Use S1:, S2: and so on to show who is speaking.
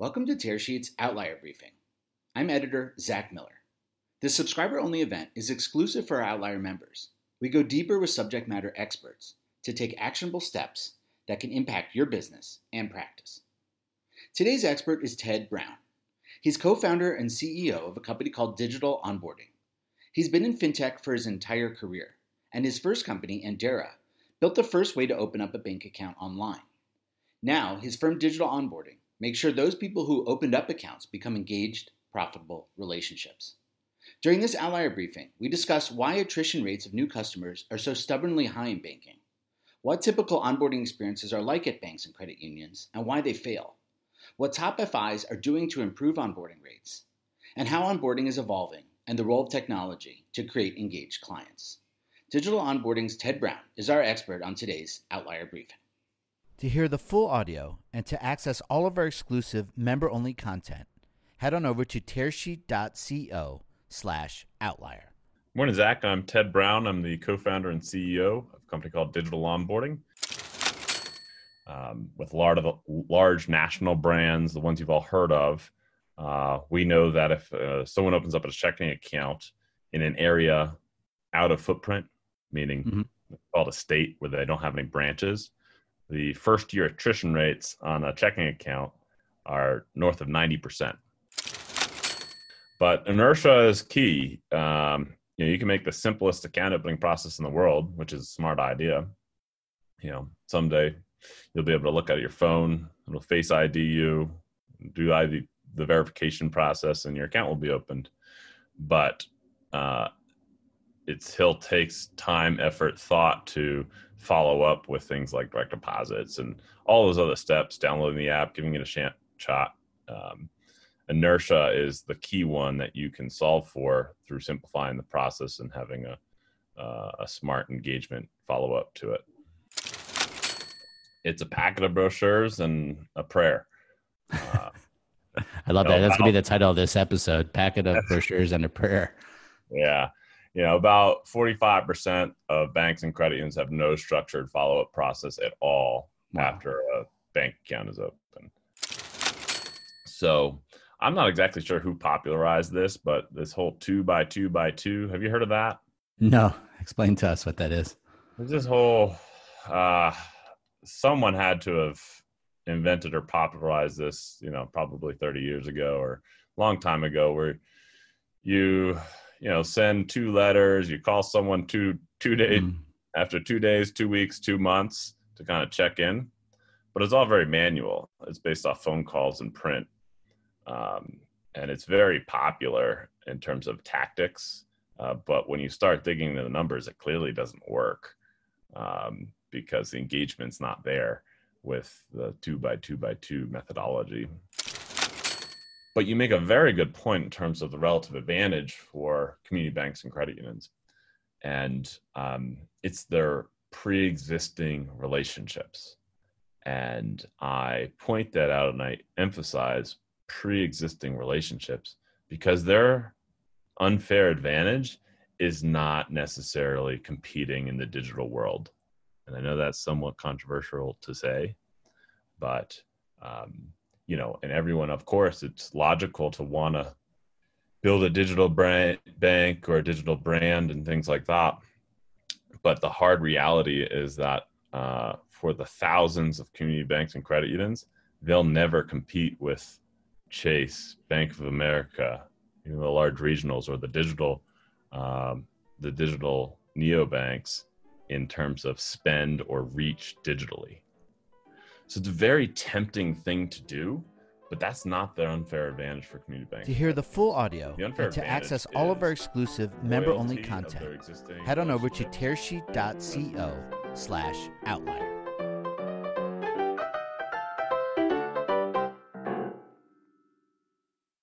S1: Welcome to Tearsheet's Outlier Briefing. I'm editor Zach Miller. This subscriber only event is exclusive for our Outlier members. We go deeper with subject matter experts to take actionable steps that can impact your business and practice. Today's expert is Ted Brown. He's co founder and CEO of a company called Digital Onboarding. He's been in fintech for his entire career, and his first company, Andera, built the first way to open up a bank account online. Now, his firm Digital Onboarding makes sure those people who opened up accounts become engaged, profitable relationships. During this outlier briefing, we discuss why attrition rates of new customers are so stubbornly high in banking, what typical onboarding experiences are like at banks and credit unions, and why they fail, what top FIs are doing to improve onboarding rates, and how onboarding is evolving and the role of technology to create engaged clients. Digital Onboarding's Ted Brown is our expert on today's outlier briefing.
S2: To hear the full audio and to access all of our exclusive member-only content, head on over to tearsheet.co slash outlier.
S3: Morning, Zach. I'm Ted Brown. I'm the co-founder and CEO of a company called Digital Onboarding. Um, with large, large national brands, the ones you've all heard of, uh, we know that if uh, someone opens up a checking account in an area out of footprint, meaning mm-hmm. called a state where they don't have any branches, the first year attrition rates on a checking account are north of 90%. But inertia is key. Um, you know, you can make the simplest account opening process in the world, which is a smart idea. You know, someday you'll be able to look at your phone, it'll face ID you, do ID, the verification process, and your account will be opened. But uh, it still takes time, effort, thought to follow up with things like direct deposits and all those other steps, downloading the app, giving it a shot. Um, inertia is the key one that you can solve for through simplifying the process and having a, uh, a smart engagement follow up to it. It's a packet of brochures and a prayer. Uh,
S2: I love that. That's gonna be the title of this episode: "Packet of brochures and a prayer."
S3: Yeah, you know, about 45% of banks and credit unions have no structured follow up process at all wow. after a bank account is open. So I'm not exactly sure who popularized this, but this whole two by two by two, have you heard of that?
S2: No. Explain to us what that is.
S3: There's this whole, uh, someone had to have invented or popularized this, you know, probably 30 years ago or a long time ago, where you you know send two letters you call someone two two days mm. after two days two weeks two months to kind of check in. But it's all very manual. It's based off phone calls and print. Um, and it's very popular in terms of tactics. Uh, but when you start digging into the numbers it clearly doesn't work um, because the engagement's not there with the two by two by two methodology but you make a very good point in terms of the relative advantage for community banks and credit unions. And um, it's their pre existing relationships. And I point that out and I emphasize pre existing relationships because their unfair advantage is not necessarily competing in the digital world. And I know that's somewhat controversial to say, but um, you know, and everyone, of course, it's logical to want to build a digital brand, bank or a digital brand and things like that. But the hard reality is that uh, for the thousands of community banks and credit unions, they'll never compete with Chase, Bank of America, you know, the large regionals or the digital, um, the digital neobanks in terms of spend or reach digitally. So it's a very tempting thing to do, but that's not the unfair advantage for community banks.
S2: To hear the full audio the and to access all of our exclusive member-only content, head on over to tearsheet.co slash outlier.